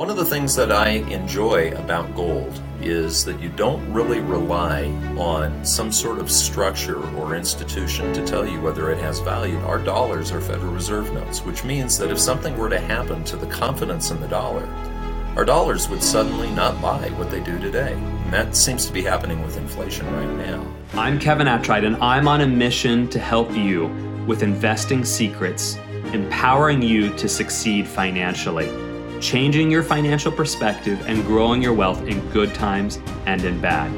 One of the things that I enjoy about gold is that you don't really rely on some sort of structure or institution to tell you whether it has value. Our dollars are Federal Reserve notes, which means that if something were to happen to the confidence in the dollar, our dollars would suddenly not buy what they do today. And that seems to be happening with inflation right now. I'm Kevin Attride, and I'm on a mission to help you with investing secrets, empowering you to succeed financially changing your financial perspective and growing your wealth in good times and in bad.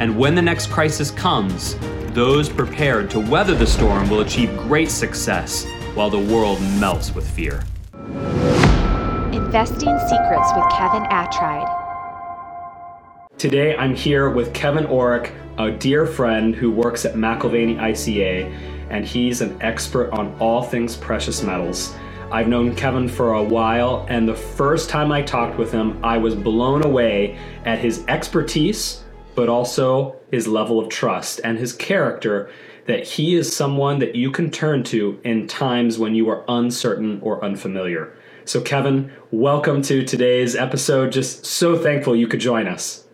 And when the next crisis comes, those prepared to weather the storm will achieve great success while the world melts with fear. Investing Secrets with Kevin Attride. Today I'm here with Kevin Orrick, a dear friend who works at McAlvany ICA, and he's an expert on all things precious metals. I've known Kevin for a while, and the first time I talked with him, I was blown away at his expertise, but also his level of trust and his character that he is someone that you can turn to in times when you are uncertain or unfamiliar. So, Kevin, welcome to today's episode. Just so thankful you could join us.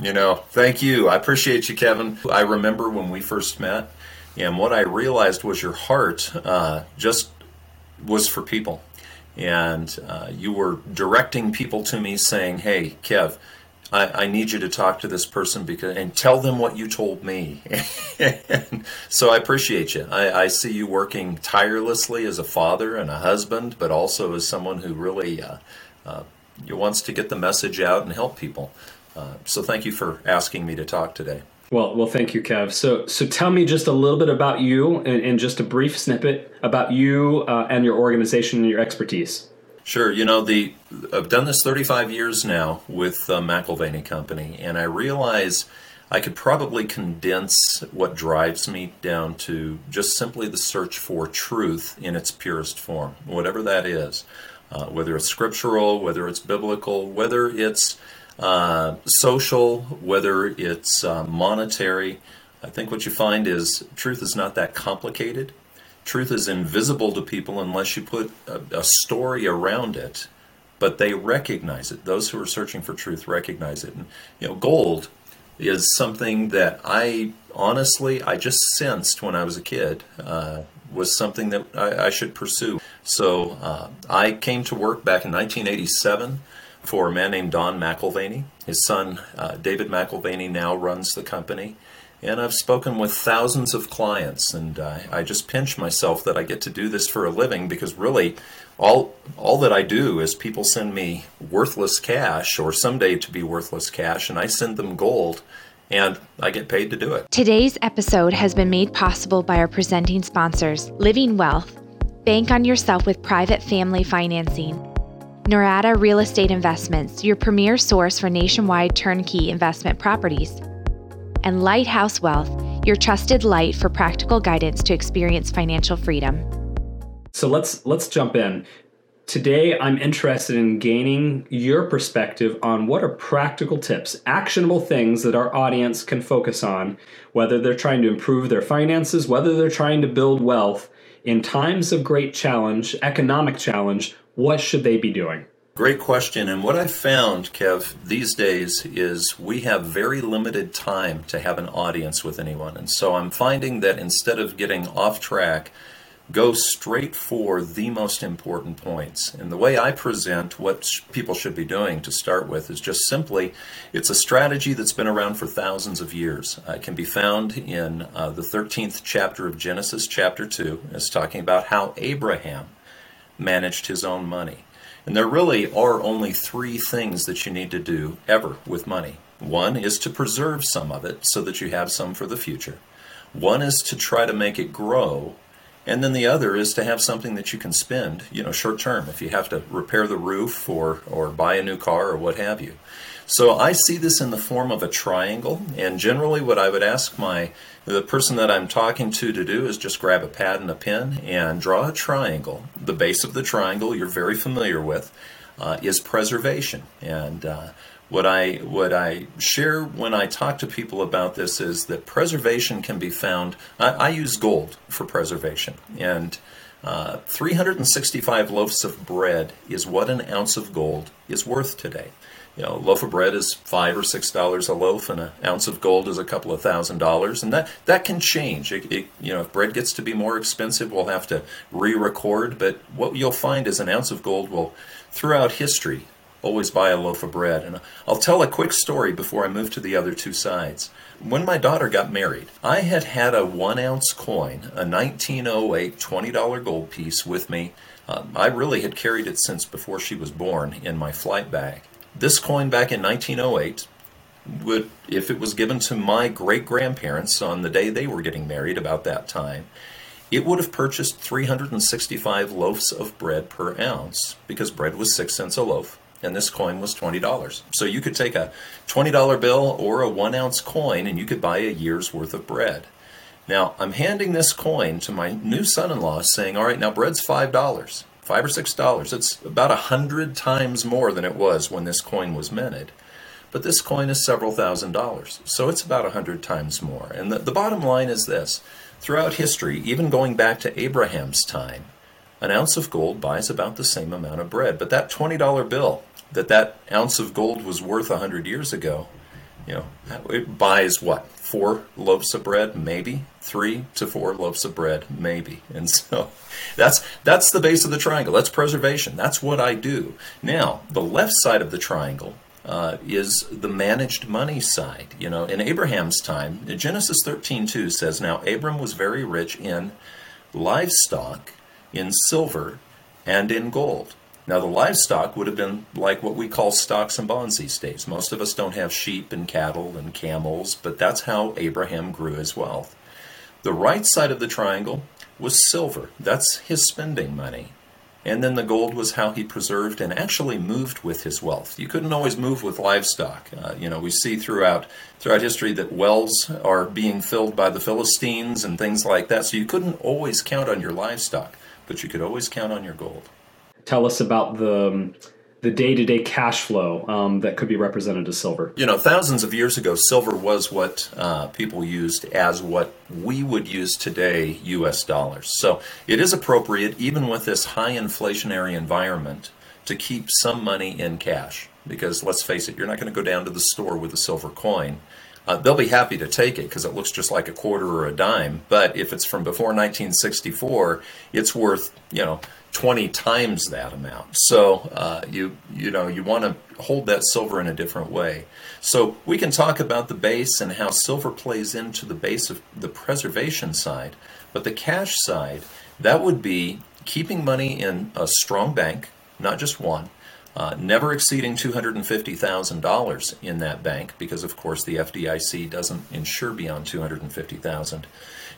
You know, thank you. I appreciate you, Kevin. I remember when we first met, and what I realized was your heart uh, just was for people. And uh, you were directing people to me saying, hey, Kev, I, I, need you to talk to this person because and tell them what you told me. so I appreciate you. I, I, see you working tirelessly as a father and a husband, but also as someone who really uh, uh, wants to get the message out and help people. Uh, so thank you for asking me to talk today. Well, well, thank you, Kev. So, so tell me just a little bit about you, and, and just a brief snippet about you uh, and your organization and your expertise. Sure. You know, the I've done this 35 years now with McAlvany Company, and I realize I could probably condense what drives me down to just simply the search for truth in its purest form, whatever that is, uh, whether it's scriptural, whether it's biblical, whether it's uh, social, whether it's uh, monetary. I think what you find is truth is not that complicated. Truth is invisible to people unless you put a, a story around it, but they recognize it. Those who are searching for truth recognize it. And, you know, gold is something that I honestly I just sensed when I was a kid uh, was something that I, I should pursue. So uh, I came to work back in 1987 for a man named Don McAlvany. His son, uh, David McAlvany, now runs the company. And I've spoken with thousands of clients, and uh, I just pinch myself that I get to do this for a living because really, all all that I do is people send me worthless cash or someday to be worthless cash, and I send them gold, and I get paid to do it. Today's episode has been made possible by our presenting sponsors, Living Wealth. Bank on yourself with private family financing. Norada Real Estate Investments, your premier source for nationwide turnkey investment properties. And Lighthouse Wealth, your trusted light for practical guidance to experience financial freedom. So let's let's jump in. Today I'm interested in gaining your perspective on what are practical tips, actionable things that our audience can focus on, whether they're trying to improve their finances, whether they're trying to build wealth in times of great challenge, economic challenge, what should they be doing? Great question. And what I've found, Kev, these days is we have very limited time to have an audience with anyone. And so I'm finding that instead of getting off track, go straight for the most important points. And the way I present what people should be doing to start with is just simply it's a strategy that's been around for thousands of years. Uh, it can be found in uh, the 13th chapter of Genesis, chapter 2. It's talking about how Abraham managed his own money. And there really are only three things that you need to do ever with money. One is to preserve some of it so that you have some for the future. One is to try to make it grow. And then the other is to have something that you can spend, you know, short term if you have to repair the roof or, or buy a new car or what have you. So I see this in the form of a triangle, and generally what I would ask my the person that I'm talking to to do is just grab a pad and a pen and draw a triangle. The base of the triangle you're very familiar with uh, is preservation, and uh, what I what I share when I talk to people about this is that preservation can be found. I, I use gold for preservation, and Uh, 365 loaves of bread is what an ounce of gold is worth today. You know, a loaf of bread is five or six dollars a loaf, and an ounce of gold is a couple of thousand dollars, and that that can change. It, it, you know, if bread gets to be more expensive, we'll have to re-record. But what you'll find is an ounce of gold will, throughout history, always buy a loaf of bread. And I'll tell a quick story before I move to the other two sides. When my daughter got married, I had had a one ounce coin, a 1908 $20 gold piece with me. Uh, I really had carried it since before she was born in my flight bag. This coin back in 1908 would, if it was given to my great grandparents on the day they were getting married about that time, it would have purchased 365 loaves of bread per ounce because bread was six cents a loaf and this coin was $20. So you could take a $20 bill or a one ounce coin and you could buy a year's worth of bread. Now, I'm handing this coin to my new son in law saying, All right, now bread's $5 five or six dollars. It's about a hundred times more than it was when this coin was minted. But this coin is several thousand dollars, so it's about a hundred times more. And the, the bottom line is this throughout history, even going back to Abraham's time, an ounce of gold buys about the same amount of bread. But that $20 bill that that ounce of gold was worth a 100 years ago, you know, it buys what? Four loaves of bread, maybe three to four loaves of bread, maybe. And so that's that's the base of the triangle. That's preservation. That's what I do. Now, the left side of the triangle uh, is the managed money side. You know, in Abraham's time, Genesis 13:2 says, "Now Abram was very rich in livestock, in silver, and in gold." Now, the livestock would have been like what we call stocks and bonds these days. Most of us don't have sheep and cattle and camels, but that's how Abraham grew his wealth. The right side of the triangle was silver. That's his spending money. And then the gold was how he preserved and actually moved with his wealth. You couldn't always move with livestock. Uh, you know, we see throughout throughout history that wells are being filled by the Philistines and things like that. So you couldn't always count on your livestock, but you could always count on your gold. Tell us about the um, the day to day cash flow um, that could be represented as silver? You know, thousands of years ago, silver was what uh, people used as what we would use today US dollars. So it is appropriate, even with this high inflationary environment, to keep some money in cash. Because let's face it, you're not going to go down to the store with a silver coin. Uh, they'll be happy to take it because it looks just like a quarter or a dime. But if it's from before 1964, it's worth, you know, 20 times that amount. So uh, you you know you want to hold that silver in a different way. So we can talk about the base and how silver plays into the base of the preservation side, but the cash side that would be keeping money in a strong bank, not just one. Uh, never exceeding $250,000 in that bank because of course the FDIC doesn't insure beyond 250,000.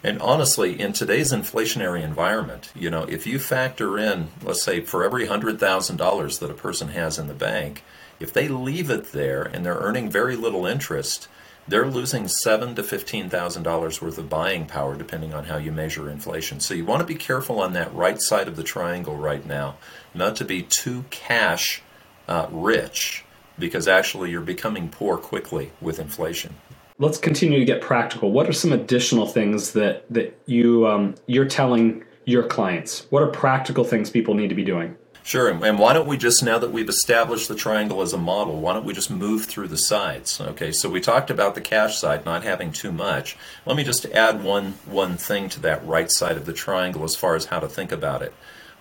And honestly, in today's inflationary environment, you know, if you factor in, let's say, for every $100,000 that a person has in the bank, if they leave it there and they're earning very little interest, they're losing seven to fifteen thousand dollars worth of buying power, depending on how you measure inflation. So you want to be careful on that right side of the triangle right now, not to be too cash uh, rich, because actually you're becoming poor quickly with inflation let's continue to get practical. What are some additional things that that you um, you're telling your clients? What are practical things people need to be doing? Sure, and why don't we just, now that we've established the triangle as a model, why don't we just move through the sides? Okay, so we talked about the cash side not having too much. Let me just add one, one thing to that right side of the triangle as far as how to think about it.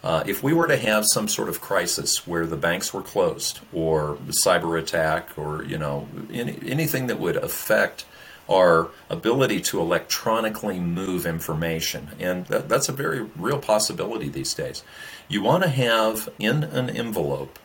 Uh, if we were to have some sort of crisis where the banks were closed, or cyber attack, or you know any, anything that would affect our ability to electronically move information. And that, that's a very real possibility these days. You want to have in an envelope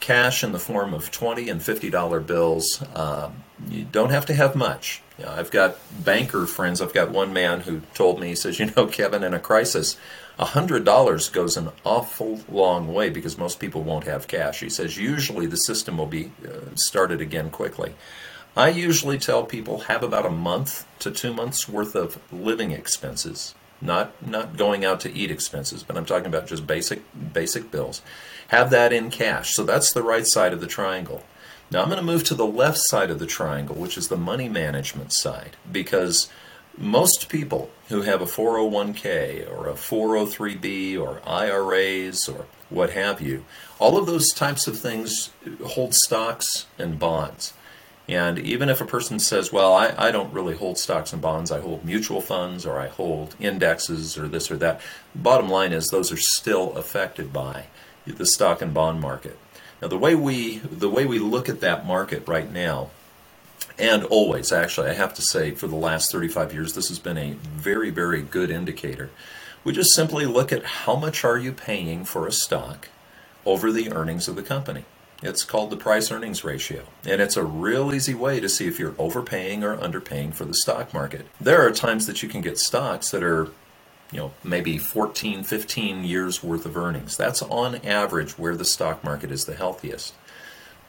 cash in the form of 20 and $50 bills. Um, you don't have to have much. You know, I've got banker friends. I've got one man who told me, he says, You know, Kevin, in a crisis, $100 goes an awful long way because most people won't have cash. He says, Usually the system will be uh, started again quickly. I usually tell people have about a month to two months worth of living expenses, not not going out to eat expenses, but I'm talking about just basic basic bills. Have that in cash. So that's the right side of the triangle. Now I'm going to move to the left side of the triangle, which is the money management side, because most people who have a 401k or a 403b or IRAs or what have you, all of those types of things hold stocks and bonds. And even if a person says, well, I, I don't really hold stocks and bonds, I hold mutual funds or I hold indexes or this or that, bottom line is those are still affected by the stock and bond market. Now the way we the way we look at that market right now and always actually i have to say for the last 35 years this has been a very very good indicator we just simply look at how much are you paying for a stock over the earnings of the company it's called the price earnings ratio and it's a real easy way to see if you're overpaying or underpaying for the stock market there are times that you can get stocks that are you know maybe 14 15 years worth of earnings that's on average where the stock market is the healthiest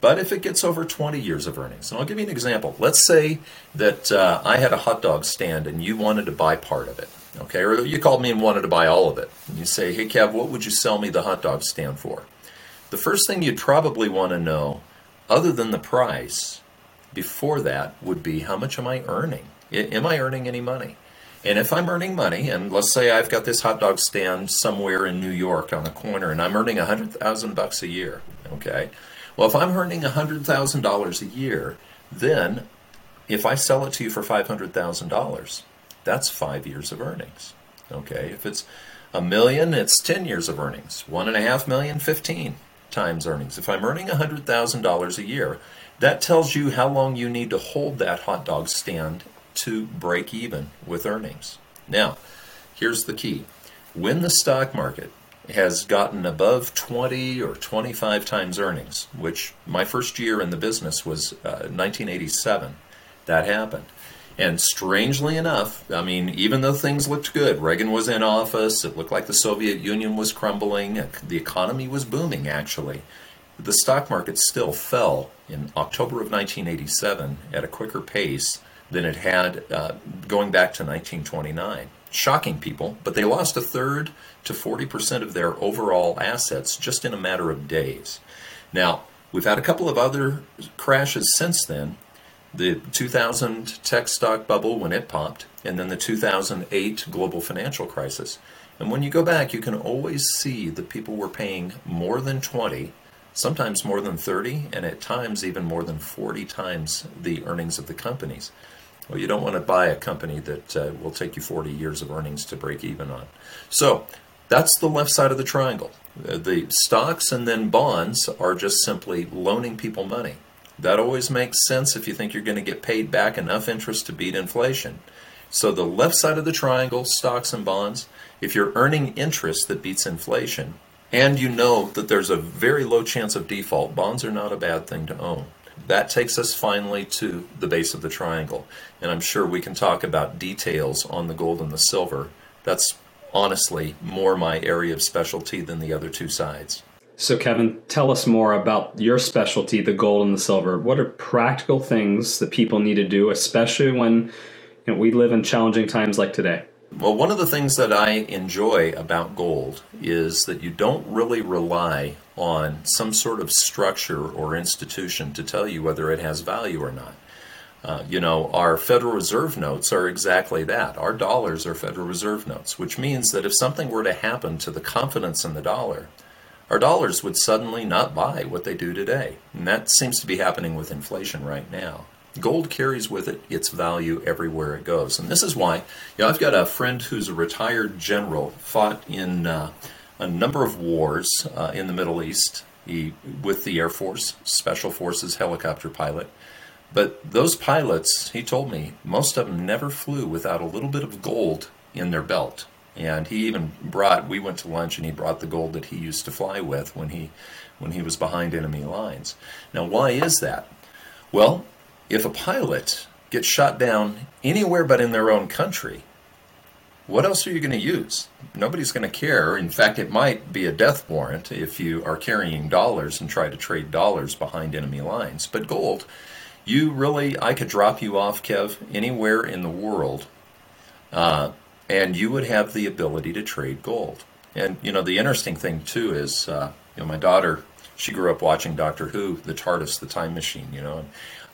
but if it gets over 20 years of earnings, and I'll give you an example. Let's say that uh, I had a hot dog stand and you wanted to buy part of it, okay? Or you called me and wanted to buy all of it. And you say, hey, Kev, what would you sell me the hot dog stand for? The first thing you'd probably want to know, other than the price, before that would be how much am I earning? Am I earning any money? And if I'm earning money, and let's say I've got this hot dog stand somewhere in New York on a corner, and I'm earning a hundred thousand bucks a year, okay, well, if I'm earning a $100,000 a year, then if I sell it to you for $500,000, that's five years of earnings. Okay, if it's a million, it's 10 years of earnings. One and a half million, 15 times earnings. If I'm earning $100,000 a year, that tells you how long you need to hold that hot dog stand to break even with earnings. Now, here's the key. When the stock market has gotten above 20 or 25 times earnings, which my first year in the business was uh, 1987. That happened. And strangely enough, I mean, even though things looked good, Reagan was in office, it looked like the Soviet Union was crumbling, the economy was booming actually. The stock market still fell in October of 1987 at a quicker pace than it had uh, going back to 1929 shocking people, but they lost a third to 40% of their overall assets just in a matter of days. Now, we've had a couple of other crashes since then. The 2000 tech stock bubble when it popped, and then the 2008 global financial crisis. And when you go back, you can always see that people were paying more than 20, sometimes more than 30, and at times even more than 40 times the earnings of the companies. Well, you don't want to buy a company that uh, will take you 40 years of earnings to break even on. So that's the left side of the triangle. Uh, the stocks and then bonds are just simply loaning people money. That always makes sense if you think you're going to get paid back enough interest to beat inflation. So the left side of the triangle, stocks and bonds, if you're earning interest that beats inflation, and you know that there's a very low chance of default, bonds are not a bad thing to own that takes us finally to the base of the triangle. And I'm sure we can talk about details on the gold and the silver. That's honestly more my area of specialty than the other two sides. So, Kevin, tell us more about your specialty, the gold and the silver. What are practical things that people need to do, especially when you know, we live in challenging times like today? Well, one of the things that I enjoy about gold is that you don't really rely on some sort of structure or institution to tell you whether it has value or not. Uh, you know, our Federal Reserve notes are exactly that. Our dollars are Federal Reserve notes, which means that if something were to happen to the confidence in the dollar, our dollars would suddenly not buy what they do today. And that seems to be happening with inflation right now. Gold carries with it its value everywhere it goes. And this is why, you know, I've got a friend who's a retired general, fought in uh, a number of wars uh, in the Middle East he, with the Air Force, Special Forces helicopter pilot. But those pilots, he told me, most of them never flew without a little bit of gold in their belt. And he even brought, we went to lunch and he brought the gold that he used to fly with when he, when he was behind enemy lines. Now, why is that? Well, if a pilot gets shot down anywhere but in their own country, what else are you going to use? Nobody's going to care. In fact, it might be a death warrant if you are carrying dollars and try to trade dollars behind enemy lines. But gold, you really, I could drop you off, Kev, anywhere in the world, uh, and you would have the ability to trade gold. And, you know, the interesting thing, too, is, uh, you know, my daughter she grew up watching Doctor Who, the TARDIS, the time machine, you know.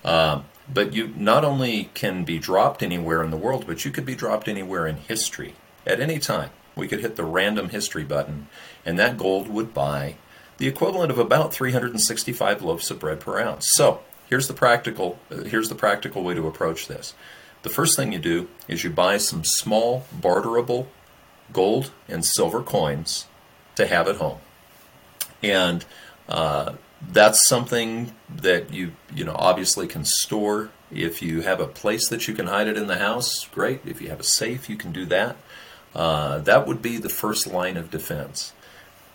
Um, but you not only can be dropped anywhere in the world, but you could be dropped anywhere in history at any time. We could hit the random history button, and that gold would buy the equivalent of about 365 loaves of bread per ounce. So here's the practical here's the practical way to approach this. The first thing you do is you buy some small barterable gold and silver coins to have at home, and uh, that's something that you you know obviously can store. If you have a place that you can hide it in the house, great. If you have a safe, you can do that. Uh, that would be the first line of defense.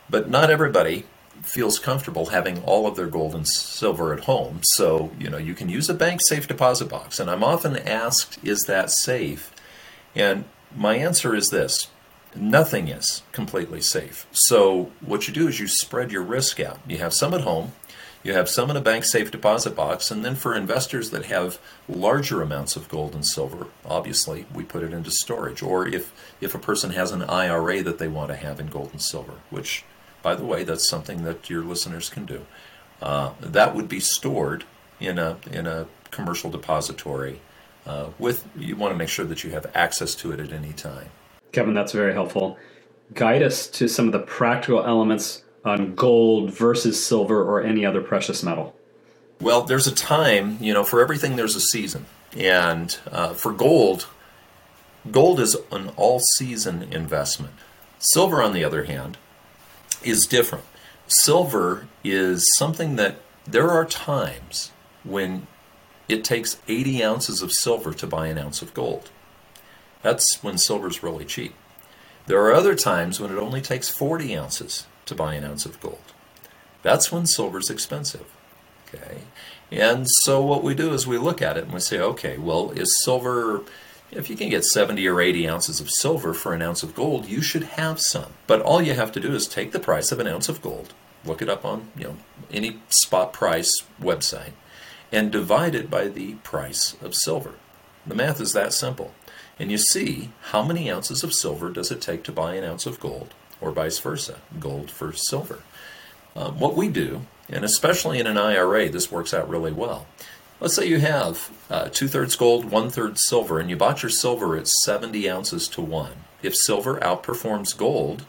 But not everybody feels comfortable having all of their gold and silver at home. So, you know, you can use a bank safe deposit box. And I'm often asked, is that safe? And my answer is this nothing is completely safe. So, what you do is you spread your risk out. You have some at home, you have some in a bank safe deposit box, and then for investors that have larger amounts of gold and silver, obviously we put it into storage. Or if, if a person has an IRA that they want to have in gold and silver, which by the way, that's something that your listeners can do. Uh, that would be stored in a in a commercial depository. Uh, with you want to make sure that you have access to it at any time. Kevin, that's very helpful. Guide us to some of the practical elements on gold versus silver or any other precious metal. Well, there's a time, you know, for everything there's a season, and uh, for gold, gold is an all-season investment. Silver, on the other hand, is different. Silver is something that there are times when it takes 80 ounces of silver to buy an ounce of gold. That's when silver's really cheap. There are other times when it only takes 40 ounces to buy an ounce of gold. That's when silver's expensive. Okay? And so what we do is we look at it and we say, okay, well, is silver if you can get 70 or 80 ounces of silver for an ounce of gold, you should have some. But all you have to do is take the price of an ounce of gold, look it up on you know any spot price website, and divide it by the price of silver. The math is that simple. And you see how many ounces of silver does it take to buy an ounce of gold, or vice versa, gold for silver. Um, what we do, and especially in an IRA, this works out really well Let's say you have uh, two thirds gold, one third silver, and you bought your silver at 70 ounces to one. If silver outperforms gold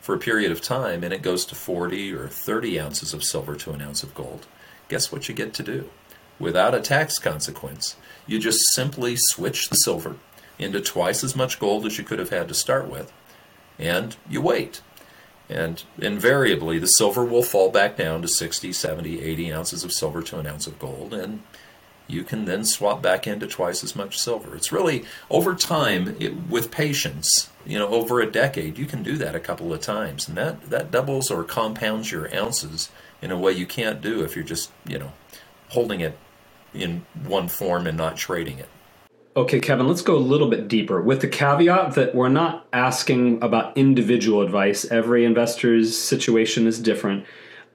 for a period of time and it goes to 40 or 30 ounces of silver to an ounce of gold, guess what you get to do? Without a tax consequence, you just simply switch the silver into twice as much gold as you could have had to start with, and you wait. And invariably, the silver will fall back down to 60, 70, 80 ounces of silver to an ounce of gold, and you can then swap back into twice as much silver. It's really over time it, with patience, you know, over a decade, you can do that a couple of times, and that that doubles or compounds your ounces in a way you can't do if you're just you know holding it in one form and not trading it. Okay, Kevin, let's go a little bit deeper with the caveat that we're not asking about individual advice. Every investor's situation is different.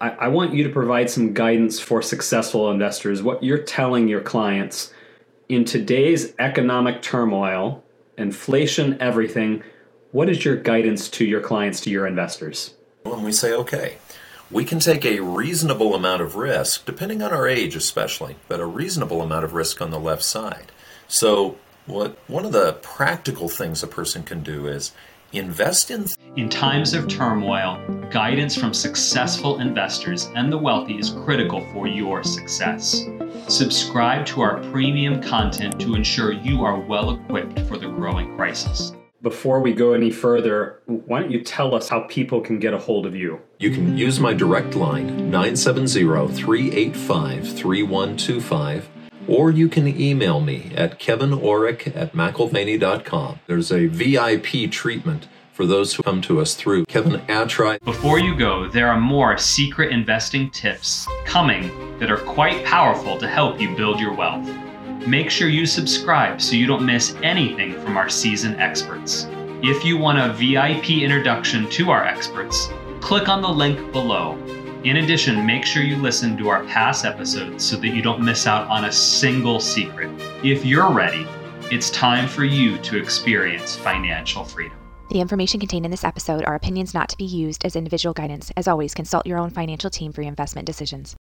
I, I want you to provide some guidance for successful investors. What you're telling your clients in today's economic turmoil, inflation, everything, what is your guidance to your clients, to your investors? When we say, okay, we can take a reasonable amount of risk, depending on our age especially, but a reasonable amount of risk on the left side. So, what one of the practical things a person can do is Invest in. In times of turmoil, guidance from successful investors and the wealthy is critical for your success. Subscribe to our premium content to ensure you are well equipped for the growing crisis. Before we go any further, why don't you tell us how people can get a hold of you? You can use my direct line, 970 385 3125 or you can email me at kevinorrick at mcalvany.com. There's a VIP treatment for those who come to us through Kevin Attride. Before you go, there are more secret investing tips coming that are quite powerful to help you build your wealth. Make sure you subscribe so you don't miss anything from our seasoned experts. If you want a VIP introduction to our experts, click on the link below in addition, make sure you listen to our past episodes so that you don't miss out on a single secret. If you're ready, it's time for you to experience financial freedom. The information contained in this episode are opinions not to be used as individual guidance. As always, consult your own financial team for your investment decisions.